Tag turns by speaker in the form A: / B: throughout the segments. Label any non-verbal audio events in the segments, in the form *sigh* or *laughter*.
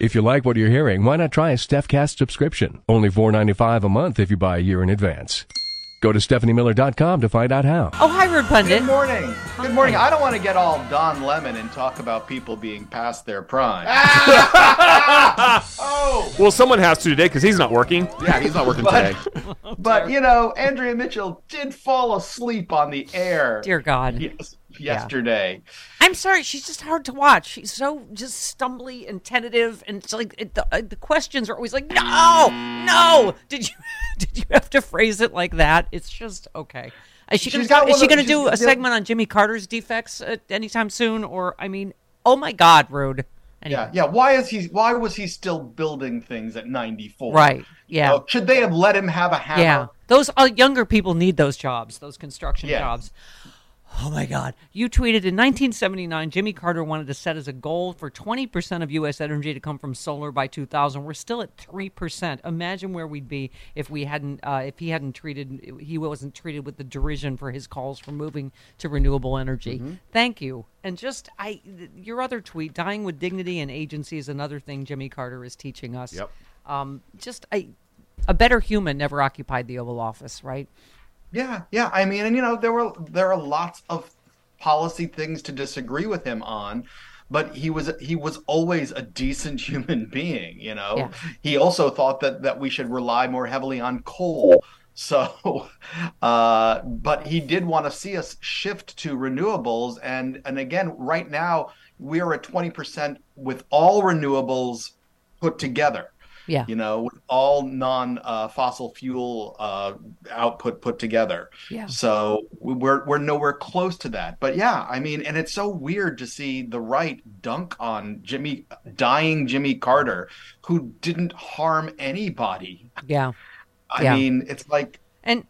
A: If you like what you're hearing, why not try a StephCast subscription? Only $4.95 a month if you buy a year in advance. Go to StephanieMiller.com to find out how.
B: Oh, hi, Rude Pundit.
C: Good morning. Good morning. I don't want to get all Don Lemon and talk about people being past their prime. Ah! *laughs* oh,
D: Well, someone has to today because he's not working.
E: Yeah, he's not working *laughs*
C: But-
E: today. *laughs*
C: but you know, Andrea Mitchell did fall asleep on the air
B: Dear God.
C: yes, yesterday.
B: I'm sorry, she's just hard to watch. She's so just stumbly and tentative, and it's like it, the, uh, the questions are always like, "No, no." Did you *laughs* did you have to phrase it like that? It's just okay. Is she
C: She's
B: gonna is she gonna do a segment on Jimmy Carter's defects uh, anytime soon? Or I mean, oh my God, rude. Anyway.
C: Yeah, yeah. Why is he? Why was he still building things at 94?
B: Right. Yeah.
C: You know, should they have let him have a hammer?
B: Yeah, those uh, younger people need those jobs, those construction
C: Yeah.
B: jobs. Oh my God! You tweeted in 1979, Jimmy Carter wanted to set as a goal for 20% of U.S. energy to come from solar by 2000. We're still at three percent. Imagine where we'd be if we hadn't, uh, if he hadn't treated, he wasn't treated with the derision for his calls for moving to renewable energy. Thank you. And just, I, th- your other tweet, dying with dignity and agency is another thing Jimmy Carter is teaching us.
E: Yep.
B: Um, just, I, a better human never occupied the Oval Office, right?
C: Yeah, yeah. I mean, and you know, there were there are lots of policy things to disagree with him on, but he was he was always a decent *laughs* human being. You know,
B: Yeah.
C: he also thought that that we should rely more heavily on coal. So, *laughs* uh, but he did want to see us shift to renewables, and and again, right now we are at twenty percent with all renewables put together
B: Yeah.
C: you know, with all non uh, fossil fuel uh, output put together.
B: Yeah.
C: So we're we're nowhere close to that. But yeah, I mean, and it's so weird to see the right dunk on Jimmy dying Jimmy Carter, who didn't harm anybody.
B: Yeah.
C: I
B: Yeah.
C: mean, it's like
B: And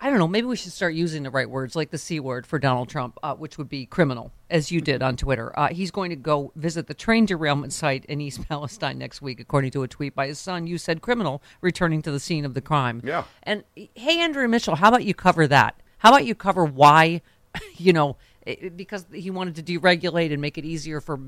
B: I don't know, maybe we should start using the right words, like the C word for Donald Trump, uh, which would be criminal, as you did on Twitter. Uh, he's going to go visit the train derailment site in East *laughs* Palestine next week, according to a tweet by his son. You said criminal returning to the scene of the crime.
E: Yeah.
B: And hey, Andrea Mitchell, how about you cover that? How about you cover why, *laughs* you know, it- because he wanted to deregulate and make it easier for,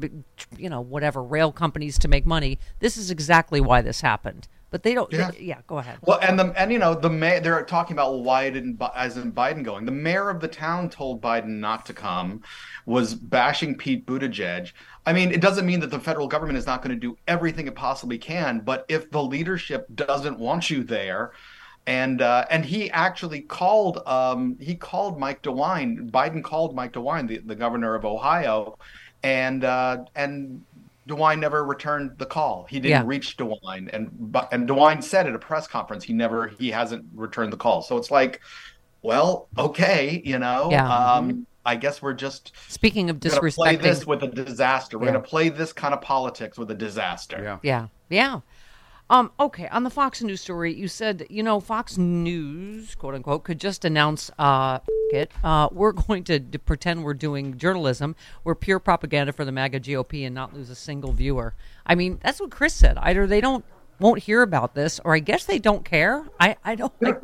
B: you know, whatever rail companies to make money. This is exactly why this happened. But they don't.
C: Yeah.
B: they- yeah go ahead.
C: Well, and the and you know the mayor they're talking about why didn't as in Biden going? The mayor of the town told Biden not to come, was bashing Pete Buttigieg. I mean, it doesn't mean that the federal government is not going to do everything it possibly can, but if the leadership doesn't want you there, and uh, and he actually called um, he called Mike DeWine. Biden called Mike DeWine, the, the governor of Ohio, and uh, and DeWine never returned the call. He didn't
B: Yeah.
C: reach DeWine, and but and DeWine said at a press conference he never he hasn't returned the call. So it's like, well, okay, you know,
B: Yeah.
C: um, I guess we're just
B: Speaking of
C: going to play this with a disaster. We're
B: Yeah.
C: going to play this kind of politics with a disaster.
E: Yeah.
B: Yeah, yeah. Um, okay, on the Fox News story, you said, you know, Fox News, quote unquote, could just announce, uh, it, uh, we're going to d- pretend we're doing journalism. We're pure propaganda for the MAGA GOP and not lose a single viewer. I mean, that's what Chris said. Either they don't won't hear about this, or I guess they don't care. I, I don't. I,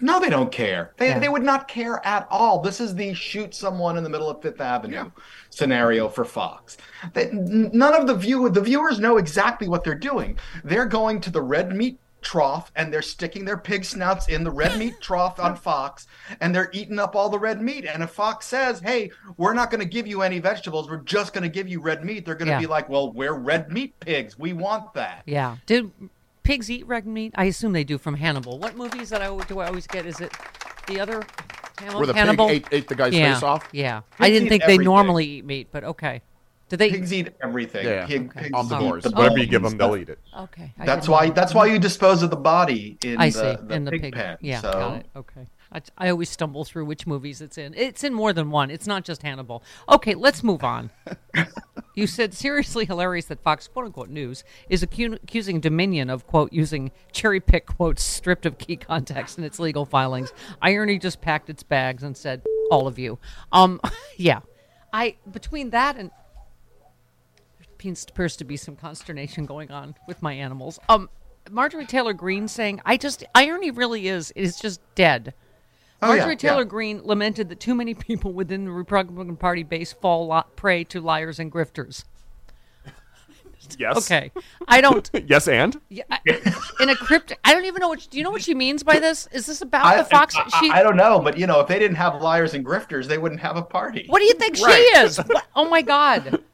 C: No, they don't care. They,
B: Yeah.
C: they would not care at all. This is the shoot someone in the middle of Fifth Avenue scenario for Fox. They, none of the view the viewers know exactly what they're doing. They're going to the red meat trough and they're sticking their pig snouts in the red *laughs* meat trough on Fox and they're eating up all the red meat. And if Fox says, hey, we're not going to give you any vegetables, we're just going to give you red meat, they're going to
B: Yeah.
C: be like, well, we're red meat pigs. We want that.
B: Yeah. Do pigs eat red meat? I assume they do from Hannibal. What movies that I do I always get? Is it the other Hannibal?
E: Where the pig
B: Hannibal?
E: ate- ate the guy's
B: yeah.
E: face off?
B: Yeah. I didn't
C: eat
B: think they
C: everything.
B: normally eat meat, but okay. Do they?
C: Pigs eat everything.
E: Yeah.
C: Pig,
B: Okay.
C: pigs
E: Omnivores.
C: eat the
D: Whatever you give them, they'll eat it.
B: Okay. I
C: That's why.
B: know.
C: That's why you dispose of the body in
B: I
C: the,
B: see
C: the
B: in the
C: pig,
B: pig
C: pen.
B: Yeah,
C: so.
B: got it. Okay. I, I always stumble through which movies it's in. It's in more than one. It's not just Hannibal. Okay, let's move on. *laughs* you said seriously hilarious that Fox quote unquote news is acu- accusing Dominion of quote using cherry pick quotes stripped of key context in its legal filings. Irony just packed its bags and said, "All of you." Um, *laughs* yeah, I between that and there appears to be some consternation going on with my animals. Um, Marjorie Taylor Greene saying, "I just irony really is is just dead."
C: Oh, yeah,
B: Marjorie Taylor
C: yeah.
B: Greene lamented that too many people within the Republican Party base fall lo- prey to liars and grifters. *laughs*
D: Yes.
B: Okay, I don't. *laughs*
D: yes, and
B: Yeah, I, in a crypt, I don't even know what. Do you know what she means by this? Is this about
C: I,
B: the Fox?
C: I,
B: she,
C: I don't know, but you know, if they didn't have liars and grifters, they wouldn't have a party.
B: what do you think she is? What, oh my God! *laughs*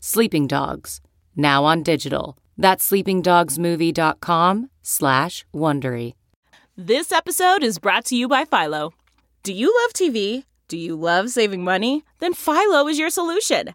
F: Sleeping Dogs, now on digital. That's sleepingdogsmovie.com slash Wondery.
G: This episode is brought to you by Philo. Do you love TV? Do you love saving money? Then Philo is your solution.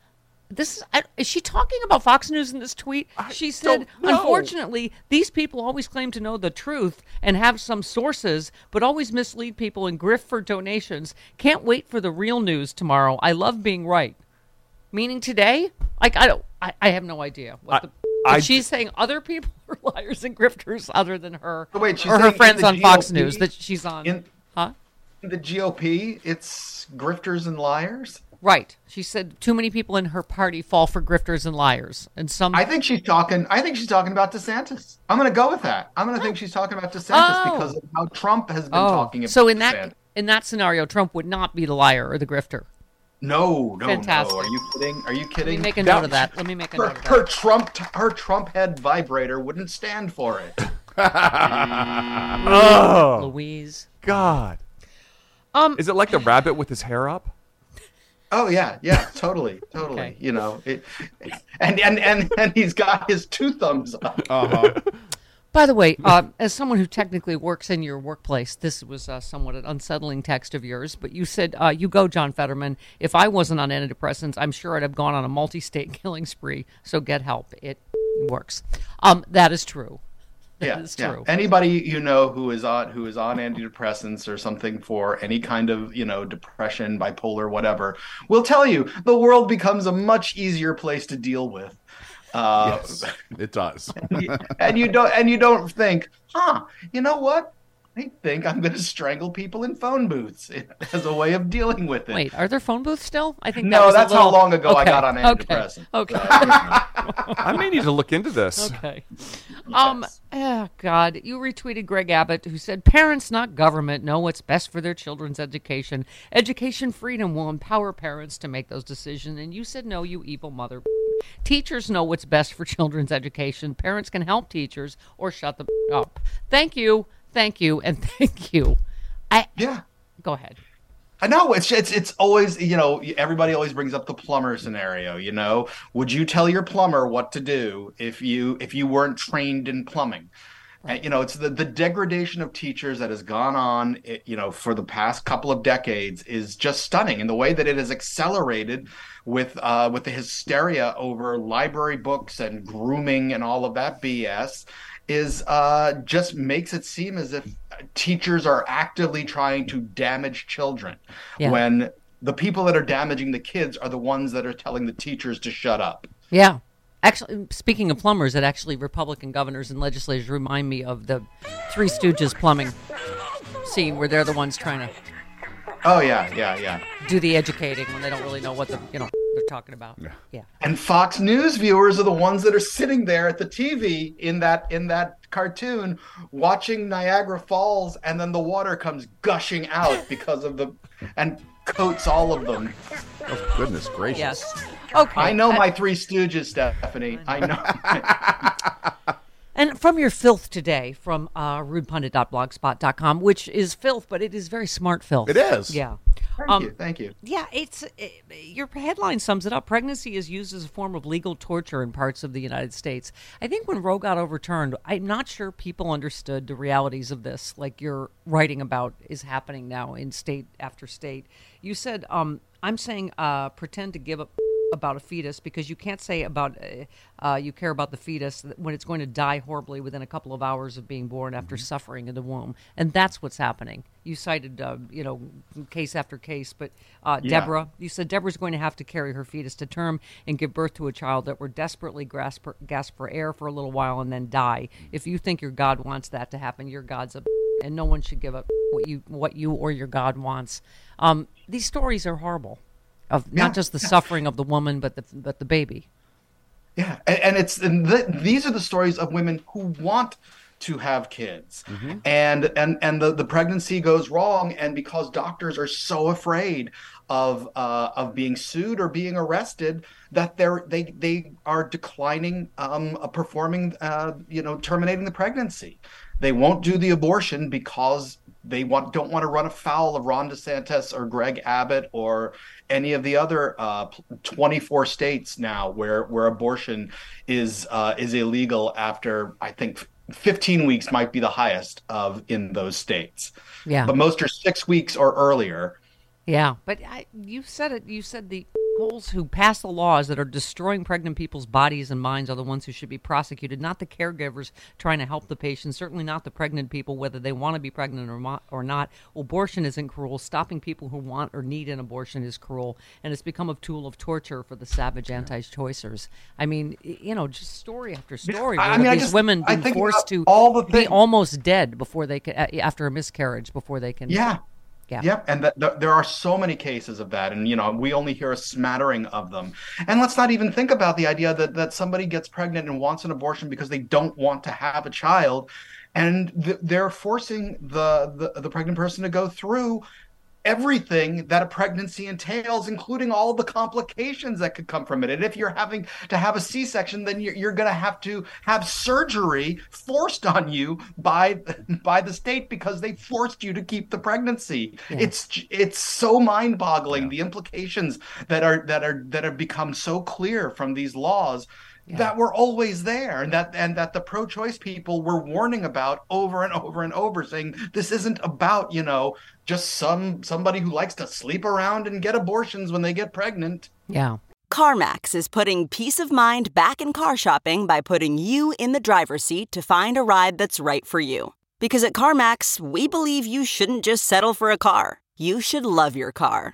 B: This is, I- is she talking about Fox News in this tweet? she said, unfortunately, these people always claim to know the truth and have some sources, but always mislead people and grift for donations. Can't wait for the real news tomorrow. I love being right. Meaning today? Like I don't. I, I have no idea. What
D: I-
B: the,
D: I-
B: she's saying other people *laughs* are liars and grifters other than her
C: wait, she's
B: or her friends on Fox News that she's on.
C: in-
B: huh?
C: The GOP, it's grifters and liars.
B: Right. She said too many people in her party fall for grifters and liars, and some.
C: I think she's talking. I think she's talking about DeSantis. I'm going to go with that. I'm going to think she's talking about DeSantis
B: Oh.
C: because of how Trump has been
B: oh,
C: talking about.
B: so in
C: DeSantis.
B: that in that scenario, Trump would not be the liar or the grifter.
C: no, no,
B: Fantastic.
C: no. Are you kidding? Are you kidding?
B: Let me
C: kidding?
B: make a
D: That-
B: note of that. Let me make a
C: her,
B: note of
C: her. Trump her Trump head vibrator wouldn't stand for it.
D: oh *laughs*
B: Louise.
D: God,
B: Um.
D: is it like the rabbit with his hair up?
C: Oh yeah, yeah, totally, *laughs* totally.
B: Okay.
C: You know, it, and and and and he's got his two thumbs up.
E: Uh-huh. *laughs*
B: By the way, uh, as someone who technically works in your workplace, this was uh, somewhat an unsettling text of yours. But you said, uh, "You go, John Fetterman. If I wasn't on antidepressants, I'm sure I'd have gone on a multi-state *laughs* killing spree. So get help. It works. Um, that is true. That
C: yeah,
B: is
C: yeah.
B: true.
C: Anybody you know who is on who is on antidepressants or something for any kind of you know depression, bipolar, whatever, will tell you the world becomes a much easier place to deal with. Uh,
E: Yes, it does. *laughs*
C: and you don't and you don't think, huh? You know what? I think I'm going to strangle people in phone booths *laughs* as a way of dealing with it.
B: Wait, are there phone booths still? I think
C: No,
B: that was a
C: that's how
B: little-
C: long ago I got on
B: okay,
C: antidepressants.
B: Okay. *laughs*
D: I may need to look into this.
B: Okay. Um. Oh God, you retweeted Greg Abbott, who said parents, not government, know what's best for their children's education. Education freedom will empower parents to make those decisions. And you said no, you evil mother. Teachers know what's best for children's education. Parents can help teachers or shut them up. Thank you, thank you, and *laughs* thank you. I
C: Yeah.
B: go ahead.
C: I know it's it's it's always you know everybody always brings up the plumber scenario. You know, would you tell your plumber what to do if you if you weren't trained in plumbing? And, you know, it's the the degradation of teachers that has gone on. You know, for the past couple of decades is just stunning, and the way that it has accelerated with uh, with the hysteria over library books and grooming and all of that BS is uh, just makes it seem as if teachers are actively trying to damage children
B: Yeah.
C: when the people that are damaging the kids are the ones that are telling the teachers to shut up.
B: Yeah. Actually, speaking of plumbers, that actually Republican governors and legislators remind me of the Three Stooges plumbing scene where they're the ones trying to
C: Oh yeah, yeah, yeah.
B: do the educating when they don't really know what the you know they're talking about. Yeah. yeah.
C: And Fox News viewers are the ones that are sitting there at the TV in that in that cartoon watching Niagara Falls and then the water comes gushing out because of the and coats all of them.
E: Oh, goodness gracious.
B: Yes. Okay.
C: I know
B: Uh,
C: my three stooges, Stephanie. I know. *laughs*
B: And from your filth today, from uh, rudepundit.blogspot.com, which is filth, but it is very smart filth.
E: It is.
B: Yeah.
C: Thank
B: Um,
C: you, thank you.
B: Yeah, it's it, your headline sums it up. Pregnancy is used as a form of legal torture in parts of the United States. I think when Roe got overturned, I'm not sure people understood the realities of this, like you're writing about is happening now in state after state. You said, um, "I'm saying uh, pretend to give up." About a fetus because you can't say about uh, uh, you care about the fetus when it's going to die horribly within a couple of hours of being born after suffering in the womb, and that's what's happening. You cited, uh, you know, case after case, but uh,
C: Yeah.
B: Deborah, you said Deborah's going to have to carry her fetus to term and give birth to a child that will desperately grasp for, gasp for air for a little while and then die. If you think your God wants that to happen, your God's a and no one should give up what you what you or your God wants. Um, these stories are horrible, of
C: Yeah.
B: not just the suffering of the woman, but the but the baby.
C: Yeah, and, and it's and th- these are the stories of women who want to have kids, and and and the the pregnancy goes wrong, and because doctors are so afraid of uh, of being sued or being arrested, that they're they they are declining um, uh, performing, uh, you know, terminating the pregnancy. They won't do the abortion because they want don't want to run afoul of Ron DeSantis or Greg Abbott or any of the other uh, 24 states now where where abortion is uh, is illegal after I think 15 weeks might be the highest of in those states.
B: Yeah.
C: But most are six weeks or earlier.
B: Yeah, but I, you said it. You said the holes who pass the laws that are destroying pregnant people's bodies and minds are the ones who should be prosecuted, not the caregivers trying to help the patients, Certainly not the pregnant people, whether they want to be pregnant or not. Or not. Abortion isn't cruel. Stopping people who want or need an abortion is cruel, and it's become a tool of torture for the savage anti-choicers. I mean, you know, just story after story.
C: I- mean,
B: these
C: just-
B: women being forced to
C: all the
B: be almost dead before they can, after a miscarriage, before they can.
C: Yeah.
B: Yeah.
C: Yep, and th- th- there are so many cases of that, and you know we only hear a smattering of them. And let's not even think about the idea that that somebody gets pregnant and wants an abortion because they don't want to have a child, and th- they're forcing the, the the pregnant person to go through everything that a pregnancy entails, including all the complications that could come from it. And if you're having to have a C-section, then you're, you're going to have to have surgery forced on you by by the state because they forced you to keep the pregnancy. Hmm. It's it's so mind-boggling the implications that are that are that have become so clear from these laws. That were always there, and that and that the pro-choice people were warning about over and over and over, saying this isn't about you know just some somebody who likes to sleep around and get abortions when they get pregnant.
B: Yeah.
H: CarMax is putting peace of mind back in car shopping by putting you in the driver's seat to find a ride that's right for you. Because at CarMax, we believe you shouldn't just settle for a car, you should love your car.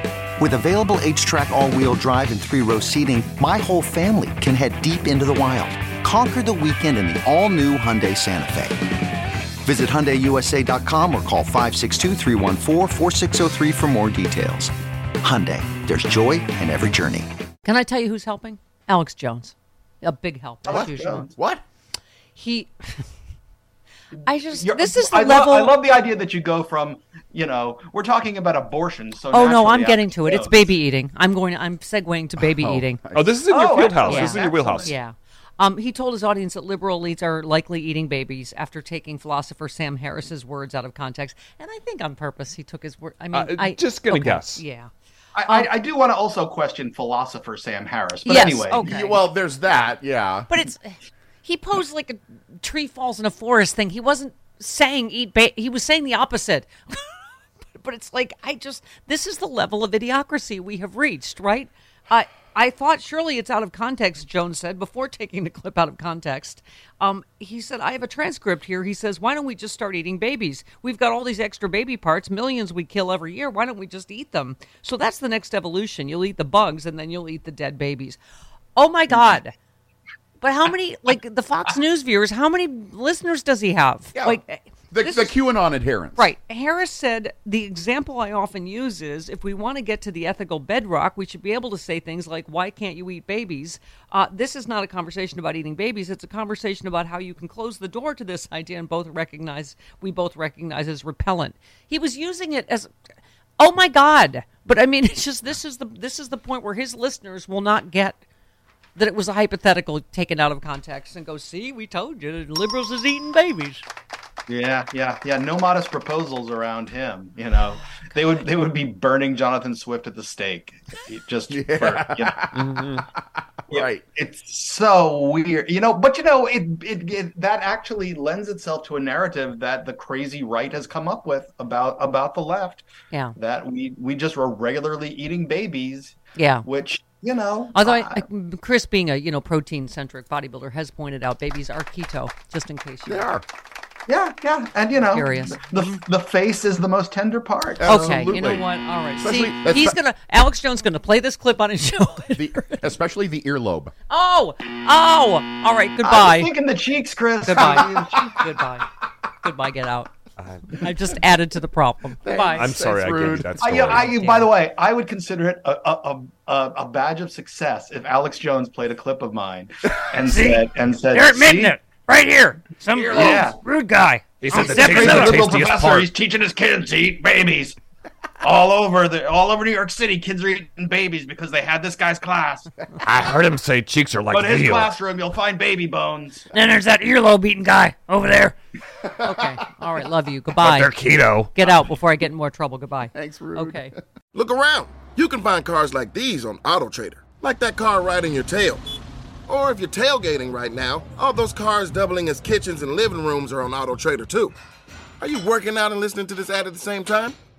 I: With available H-Track all-wheel drive and three-row seating, my whole family can head deep into the wild. Conquer the weekend in the all-new Hyundai Santa Fe. Visit HyundaiUSA.com or call 562 for more details. Hyundai, there's joy in every journey.
B: Can I tell you who's helping? Alex Jones. A big help, as
C: Alex
B: usual.
C: Jones.
E: What?
B: He. *laughs* I just.
C: You're-
B: this is the
C: I
B: level.
C: Love, I love the idea that you go from, you know, we're talking about abortion. So
B: Oh no, I'm getting to it. It's baby eating. I'm going. I'm segueing to baby eating.
D: Oh, this is in your
C: Oh,
D: field house.
C: excellent.
D: This is in your wheelhouse.
B: Yeah. Um, he told his audience that liberal elites are likely eating babies after taking philosopher Sam Harris's words out of context, and I think on purpose he took his word. I mean,
D: Uh,
B: I
D: just gonna
B: okay,
D: guess.
B: Yeah.
C: I, I, I do want to also question philosopher Sam Harris. But
B: Yes,
C: anyway,
B: okay.
E: Well, there's that. Yeah.
B: But it's he posed like a tree falls in a forest thing. He wasn't saying eat ba- he was saying the opposite. *laughs* but it's like I just this is the level of idiocracy we have reached, right? I I thought surely it's out of context, Jones said before taking the clip out of context. Um, he said, I have a transcript here. He says, Why don't we just start eating babies? We've got all these extra baby parts, millions we kill every year. Why don't we just eat them? So that's the next evolution. You'll eat the bugs and then you'll eat the dead babies. Oh my God. But how many, like the Fox *laughs* News viewers, how many listeners does he have?
E: Yeah.
B: Like,
E: the, the QAnon adherents.
B: Right. Harris said the example I often use is if we want to get to the ethical bedrock, we should be able to say things like, why can't you eat babies? Uh, this is not a conversation about eating babies. It's a conversation about how you can close the door to this idea and both recognize, we both recognize as repellent. He was using it as, oh my God. But I mean, *laughs* it's just, this is the, this is the point where his listeners will not get that it was a hypothetical taken out of context and go, see, we told you, liberals is eating babies.
C: Yeah, yeah, yeah. No modest proposals around him. You know, they would they would be burning Jonathan Swift at the stake, just for, you know. Mm-hmm. Yeah,
E: Right.
C: It's so weird, you know. But you know, it, it it that actually lends itself to a narrative that the crazy right has come up with about about the left.
B: Yeah.
C: That we we just were regularly eating babies.
B: Yeah.
C: Which you know,
B: Although I, I, Chris, being a you know protein centric bodybuilder, has pointed out babies are keto. Just in case you
E: They are.
C: yeah, yeah, and you know,
B: Curious.
C: the the face is the most tender part.
B: Okay, you know what? All right.
E: Especially-
B: See, he's
E: fa-
B: gonna Alex Jones gonna play this clip on his show. *laughs*
E: The, especially the earlobe.
B: oh, oh. All right.
C: I
B: Goodbye.
C: was thinking the cheeks, Chris.
B: Goodbye. *laughs* Goodbye. Goodbye. Get out. I've just added to the problem. Goodbye.
D: I'm sorry I gave you that story.
C: yeah, I,
B: Yeah.
C: By the way, I would consider it a, a, a, a badge of success if Alex Jones played a clip of mine and said and said,
J: They're admitting
C: "See?
J: it right here. Some
C: Yeah.
J: rude guy.
D: He said
J: I'm
D: the
J: stepping
D: taste
C: Crazy
D: of
J: up.
D: the
C: professor.
D: part.
C: He's teaching his kids to eat babies. All over the all over New York City, kids are eating babies because they had this guy's class.
D: I heard him say cheeks are like
C: But in his
D: veal.
C: classroom, you'll find baby bones.
J: Then there's that earlobe eating guy over there.
B: Okay. All right. Love you.
D: But
B: Goodbye.
D: they're keto.
B: Get out before I get in more trouble. Goodbye.
E: Thanks, Rude.
B: Okay.
K: Look around. You can find cars like these on AutoTrader, like that car riding your tail. Or if you're tailgating right now, all those cars doubling as kitchens and living rooms are on AutoTrader too. Are you working out and listening to this ad at the same time?